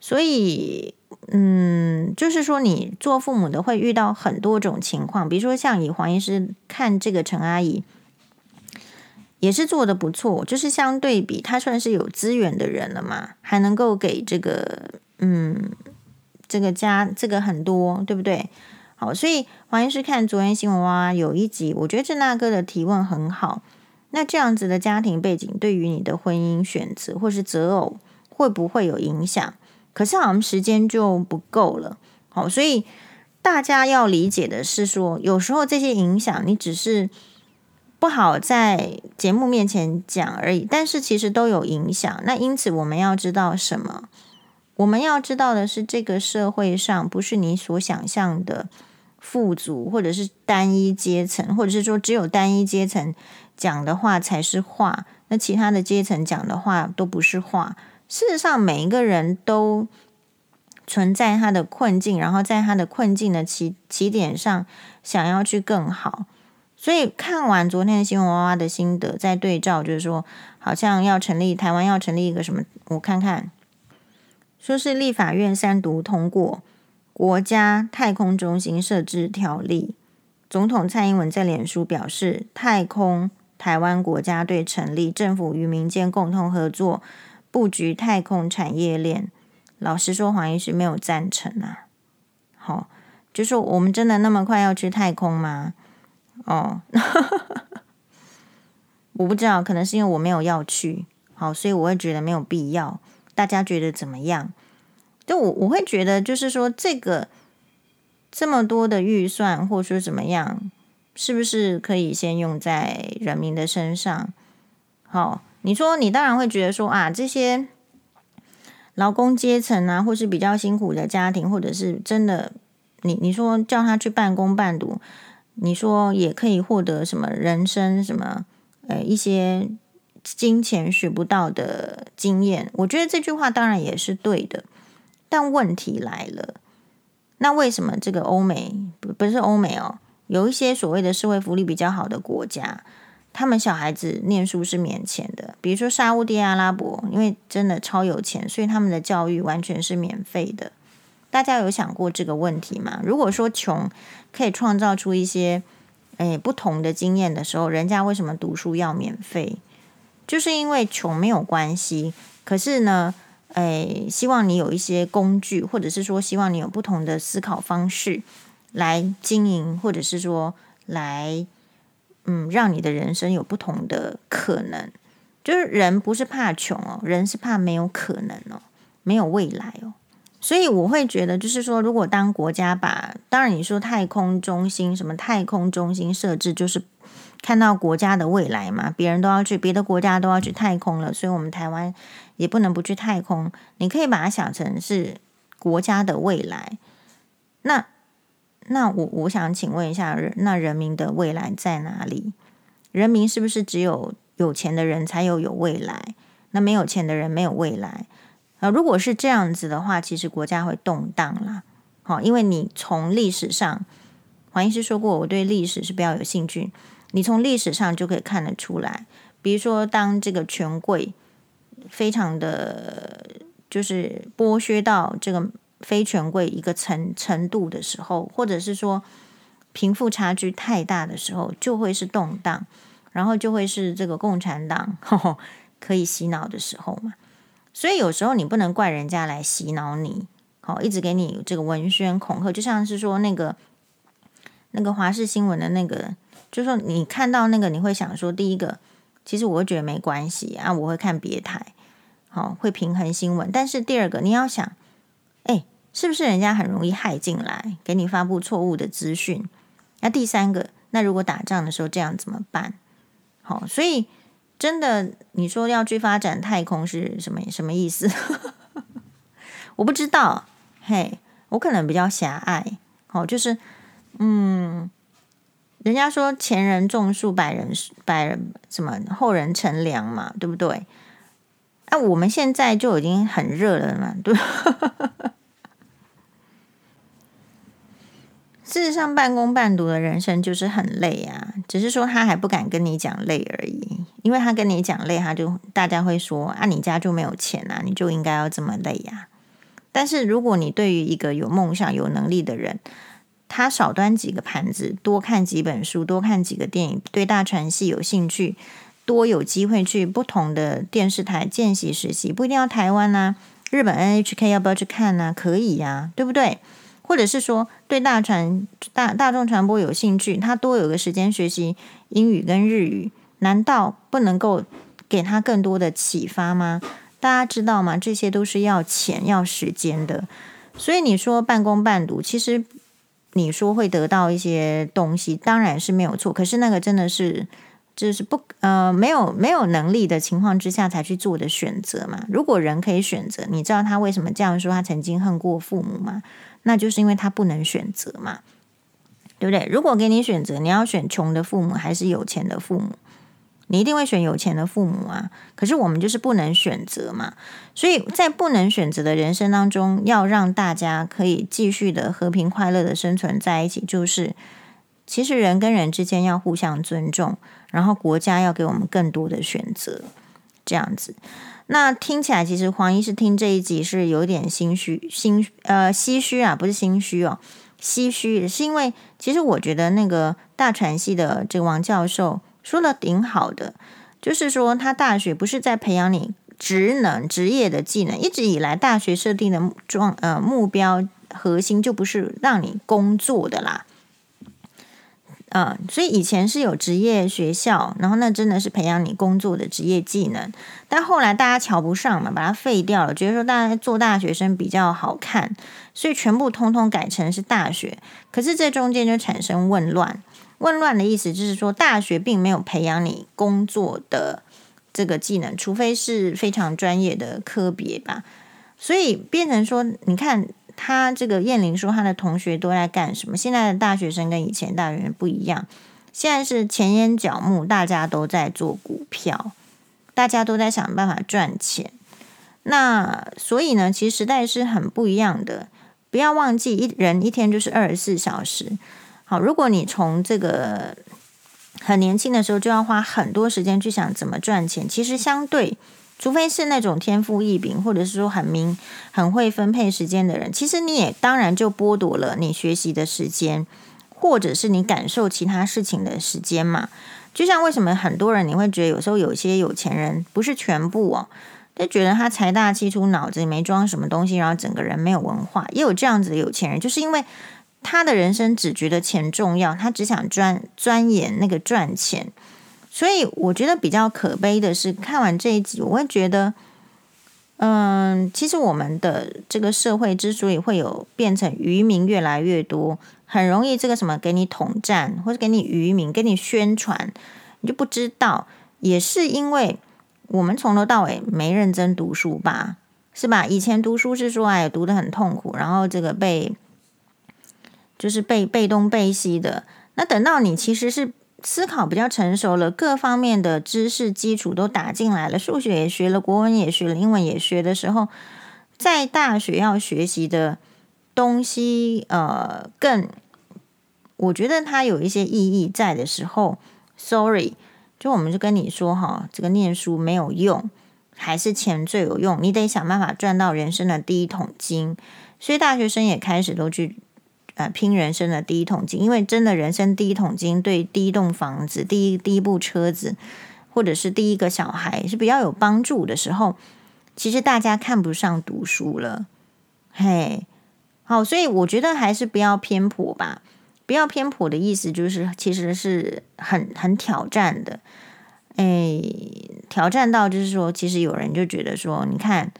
S1: 所以嗯，就是说你做父母的会遇到很多种情况，比如说像以黄医师看这个陈阿姨，也是做的不错，就是相对比她算是有资源的人了嘛，还能够给这个嗯。这个家这个很多，对不对？好，所以黄医师看昨天新闻哇，有一集，我觉得郑大哥的提问很好。那这样子的家庭背景，对于你的婚姻选择或是择偶，会不会有影响？可是好像时间就不够了。好，所以大家要理解的是说，有时候这些影响，你只是不好在节目面前讲而已，但是其实都有影响。那因此我们要知道什么？我们要知道的是，这个社会上不是你所想象的富足，或者是单一阶层，或者是说只有单一阶层讲的话才是话，那其他的阶层讲的话都不是话。事实上，每一个人都存在他的困境，然后在他的困境的起起点上想要去更好。所以看完昨天的新闻娃娃的心得，再对照，就是说，好像要成立台湾要成立一个什么，我看看。说是立法院三读通过《国家太空中心设置条例》，总统蔡英文在脸书表示，太空台湾国家队成立，政府与民间共同合作，布局太空产业链。老实说，黄医师没有赞成啊。好，就说我们真的那么快要去太空吗？哦，我不知道，可能是因为我没有要去，好，所以我会觉得没有必要。大家觉得怎么样？就我我会觉得，就是说这个这么多的预算，或者说怎么样，是不是可以先用在人民的身上？好，你说你当然会觉得说啊，这些劳工阶层啊，或是比较辛苦的家庭，或者是真的，你你说叫他去半工半读，你说也可以获得什么人生什么呃一些。金钱学不到的经验，我觉得这句话当然也是对的，但问题来了，那为什么这个欧美不不是欧美哦？有一些所谓的社会福利比较好的国家，他们小孩子念书是免钱的，比如说沙乌地阿拉伯，因为真的超有钱，所以他们的教育完全是免费的。大家有想过这个问题吗？如果说穷可以创造出一些诶不同的经验的时候，人家为什么读书要免费？就是因为穷没有关系，可是呢，诶，希望你有一些工具，或者是说希望你有不同的思考方式来经营，或者是说来，嗯，让你的人生有不同的可能。就是人不是怕穷哦，人是怕没有可能哦，没有未来哦。所以我会觉得，就是说，如果当国家把，当然你说太空中心什么太空中心设置，就是。看到国家的未来嘛，别人都要去，别的国家都要去太空了，所以我们台湾也不能不去太空。你可以把它想成是国家的未来。那那我我想请问一下，那人民的未来在哪里？人民是不是只有有钱的人才有有未来？那没有钱的人没有未来？啊，如果是这样子的话，其实国家会动荡啦。好，因为你从历史上，黄医师说过，我对历史是比较有兴趣。你从历史上就可以看得出来，比如说，当这个权贵非常的，就是剥削到这个非权贵一个程程度的时候，或者是说贫富差距太大的时候，就会是动荡。然后就会是这个共产党呵 呵可以洗脑的时候嘛。所以有时候你不能怪人家来洗脑你，好，一直给你这个文宣恐吓，就像是说那个那个华视新闻的那个，就说你看到那个，你会想说，第一个，其实我会觉得没关系啊，我会看别台，好，会平衡新闻。但是第二个，你要想，哎，是不是人家很容易害进来，给你发布错误的资讯？那第三个，那如果打仗的时候这样怎么办？好，所以。真的，你说要去发展太空是什么什么意思？我不知道。嘿，我可能比较狭隘。好，就是嗯，人家说前人种树，百人百人什么后人乘凉嘛，对不对？那、我们现在就已经很热了嘛，对。事实上，半工半读的人生就是很累啊，只是说他还不敢跟你讲累而已。因为他跟你讲累，他就大家会说啊，你家就没有钱啊，你就应该要这么累呀。但是如果你对于一个有梦想、有能力的人，他少端几个盘子，多看几本书，多看几个电影，对大传系有兴趣，多有机会去不同的电视台见习实习，不一定要台湾啊，日本 NHK 要不要去看呢？可以呀，对不对？或者是说对大传大大众传播有兴趣，他多有个时间学习英语跟日语。难道不能够给他更多的启发吗？大家知道吗？这些都是要钱要时间的。所以你说半工半读，其实你说会得到一些东西，当然是没有错。可是那个真的是，就是不呃没有没有能力的情况之下才去做的选择嘛。如果人可以选择，你知道他为什么这样说？他曾经恨过父母吗？那就是因为他不能选择嘛，对不对？如果给你选择，你要选穷的父母还是有钱的父母？你一定会选有钱的父母啊，可是我们就是不能选择嘛，所以在不能选择的人生当中，要让大家可以继续的和平快乐的生存在一起，就是其实人跟人之间要互相尊重，然后国家要给我们更多的选择，这样子。那听起来其实黄医师听这一集是有点心虚，心呃唏嘘啊，不是心虚哦，唏嘘是因为其实我觉得那个大传系的这个王教授。说的挺好的，就是说他大学不是在培养你职能、职业的技能，一直以来大学设定的状呃目标核心就不是让你工作的啦，呃，所以以前是有职业学校，然后那真的是培养你工作的职业技能，但后来大家瞧不上嘛，把它废掉了，觉得说大家做大学生比较好看，所以全部通通改成是大学，可是这中间就产生混乱。混乱的意思就是说，大学并没有培养你工作的这个技能，除非是非常专业的科别吧。所以变成说，你看他这个燕玲说，他的同学都在干什么？现在的大学生跟以前大学生不一样，现在是前沿角目，大家都在做股票，大家都在想办法赚钱。那所以呢，其实时代是很不一样的。不要忘记，一人一天就是二十四小时。好，如果你从这个很年轻的时候就要花很多时间去想怎么赚钱，其实相对，除非是那种天赋异禀，或者是说很明很会分配时间的人，其实你也当然就剥夺了你学习的时间，或者是你感受其他事情的时间嘛。就像为什么很多人你会觉得有时候有些有钱人不是全部哦，就觉得他财大气粗，脑子里没装什么东西，然后整个人没有文化，也有这样子的有钱人，就是因为。他的人生只觉得钱重要，他只想钻钻研那个赚钱，所以我觉得比较可悲的是，看完这一集，我会觉得，嗯，其实我们的这个社会之所以会有变成愚民越来越多，很容易这个什么给你统战，或者给你愚民，给你宣传，你就不知道，也是因为我们从头到尾没认真读书吧，是吧？以前读书是说，哎，读得很痛苦，然后这个被。就是被被东背西的，那等到你其实是思考比较成熟了，各方面的知识基础都打进来了，数学也学了，国文也学了，英文也学的时候，在大学要学习的东西，呃，更我觉得它有一些意义在的时候，sorry，就我们就跟你说哈，这个念书没有用，还是钱最有用，你得想办法赚到人生的第一桶金，所以大学生也开始都去。呃拼人生的第一桶金，因为真的人生第一桶金对第一栋房子、第一第一部车子，或者是第一个小孩是比较有帮助的时候，其实大家看不上读书了。嘿，好，所以我觉得还是不要偏颇吧。不要偏颇的意思就是，其实是很很挑战的。哎，挑战到就是说，其实有人就觉得说，你看，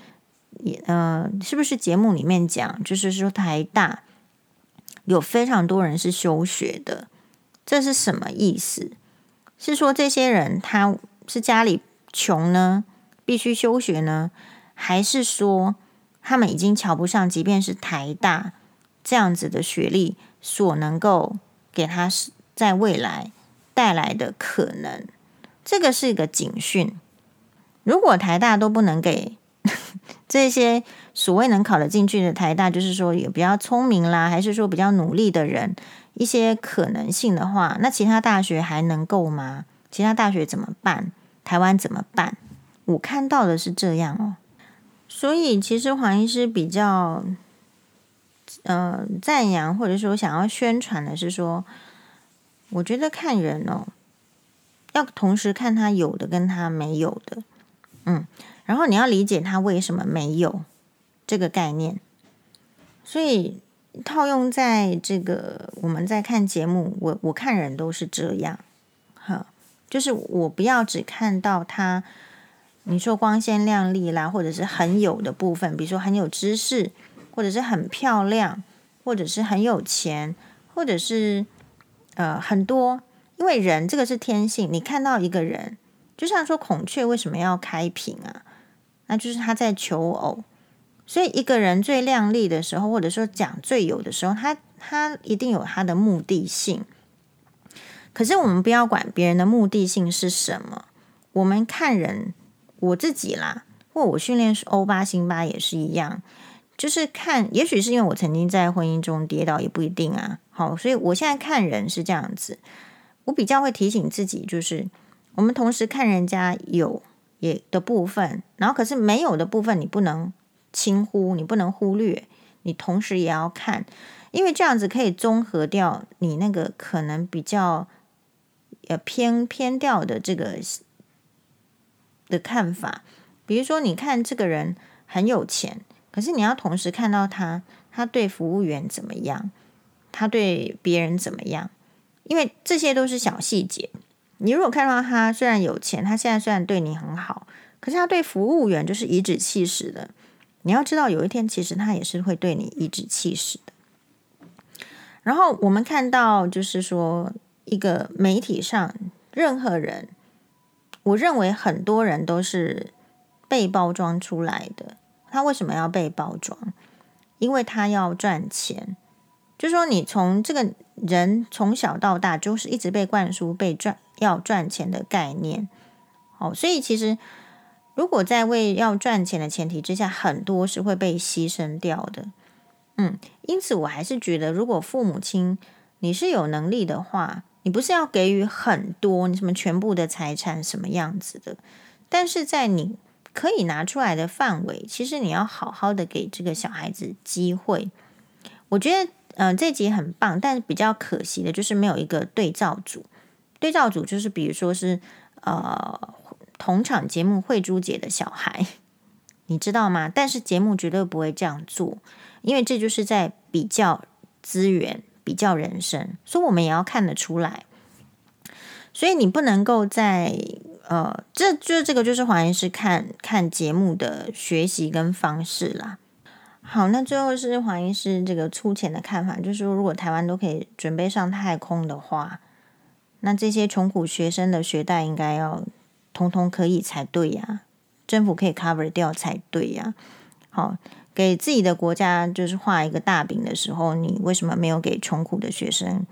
S1: 也呃，是不是节目里面讲，就是说台大有非常多人是休学的，这是什么意思？是说这些人他是家里穷呢，必须休学呢，还是说他们已经瞧不上，即便是台大这样子的学历？所能够给他在未来带来的可能，这个是一个警讯。如果台大都不能给这些所谓能考得进去的台大，就是说有比较聪明啦，还是说比较努力的人一些可能性的话，那其他大学还能够吗？其他大学怎么办？台湾怎么办？我看到的是这样哦。所以其实黄医师比较。呃，赞扬或者说想要宣传的是说，我觉得看人哦，要同时看他有的跟他没有的，嗯，然后你要理解他为什么没有这个概念。所以套用在这个我们在看节目，我我看人都是这样，哈，就是我不要只看到他，你说光鲜亮丽啦，或者是很有的部分，比如说很有知识。或者是很漂亮，或者是很有钱，或者是呃很多，因为人这个是天性。你看到一个人，就像说孔雀为什么要开屏啊？那就是他在求偶。所以一个人最亮丽的时候，或者说讲最有的时候，他他一定有他的目的性。可是我们不要管别人的目的性是什么，我们看人，我自己啦，或我训练欧巴辛巴也是一样。就是看，也许是因为我曾经在婚姻中跌倒，也不一定啊。好，所以我现在看人是这样子，我比较会提醒自己，就是我们同时看人家有也的部分，然后可是没有的部分，你不能轻忽，你不能忽略，你同时也要看，因为这样子可以综合掉你那个可能比较呃偏偏掉的这个的看法。比如说，你看这个人很有钱。可是你要同时看到他，他对服务员怎么样，他对别人怎么样？因为这些都是小细节。你如果看到他虽然有钱，他现在虽然对你很好，可是他对服务员就是颐指气使的。你要知道，有一天其实他也是会对你颐指气使的。然后我们看到，就是说一个媒体上任何人，我认为很多人都是被包装出来的。他为什么要被包装？因为他要赚钱。就说你从这个人从小到大就是一直被灌输被赚要赚钱的概念。哦，所以其实如果在为要赚钱的前提之下，很多是会被牺牲掉的。嗯，因此我还是觉得，如果父母亲你是有能力的话，你不是要给予很多，你什么全部的财产什么样子的，但是在你。可以拿出来的范围，其实你要好好的给这个小孩子机会。我觉得，嗯、这集很棒，但是比较可惜的就是没有一个对照组。对照组就是比如说是呃同场节目慧珠姐的小孩，你知道吗？但是节目绝对不会这样做，因为这就是在比较资源、比较人生，所以我们也要看得出来。所以你不能够在。呃，这就是这个，就是黄医师看看节目的学习跟方式啦。好，那最后是黄医师这个粗浅的看法，就是说，如果台湾都可以准备上太空的话，那这些穷苦学生的学贷应该要通通可以才对呀，政府可以 cover 掉才对呀。好，给自己的国家就是画一个大饼的时候，你为什么没有给穷苦的学生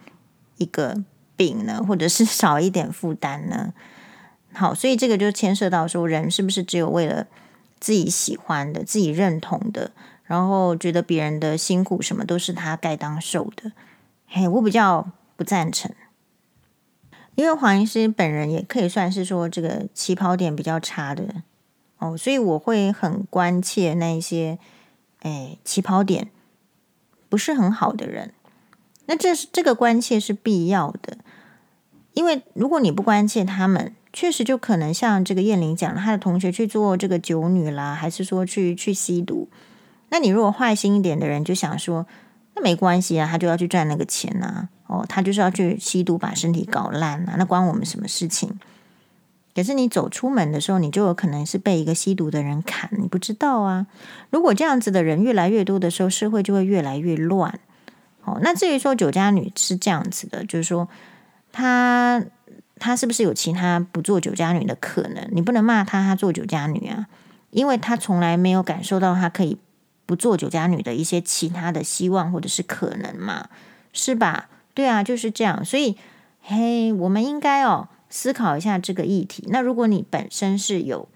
S1: 一个饼呢？或者是 少一点负担呢？好，所以这个就牵涉到说，人是不是只有为了自己喜欢的、自己认同的，然后觉得别人的辛苦什么都是他该当受的？嘿，我比较不赞成，因为黄医师本人也可以算是说这个起跑点比较差的哦，所以我会很关切那一些哎起跑点不是很好的人。那这是这个关切是必要的，因为如果你不关切他们，确实就可能像这个燕玲讲，她的同学去做这个酒女啦，还是说去去吸毒。那你如果坏心一点的人，就想说，那没关系啊，他就要去赚那个钱啊，哦，他就是要去吸毒，把身体搞烂啊，那关我们什么事情？可是你走出门的时候，你就有可能是被一个吸毒的人砍，你不知道啊。如果这样子的人越来越多的时候，社会就会越来越乱。哦，那至于说酒家女是这样子的，就是说她她是不是有其他不做酒家女的可能？你不能骂她，她做酒家女啊，因为她从来没有感受到她可以不做酒家女的一些其他的希望或者是可能嘛，是吧？对啊，就是这样。所以，嘿，我们应该哦思考一下这个议题。那如果你本身是有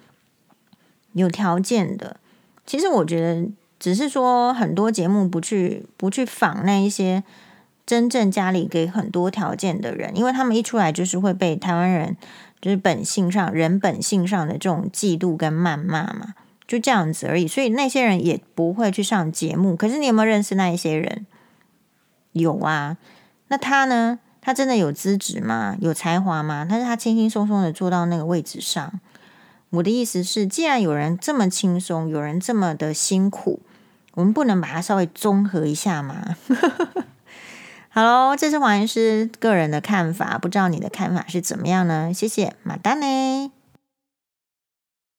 S1: 有条件的，其实我觉得。只是说很多节目不去不去访那一些真正家里给很多条件的人，因为他们一出来就是会被台湾人就是本性上人本性上的这种嫉妒跟谩骂嘛，就这样子而已。所以那些人也不会去上节目。可是你有没有认识那一些人？有啊。那他呢？他真的有资质吗？有才华吗？但是他轻轻松松的坐到那个位置上。我的意思是，既然有人这么轻松，有人这么的辛苦。我们不能把它稍微综合一下吗？好喽，这是黄医师个人的看法，不知道你的看法是怎么样呢？谢谢，马丹呢。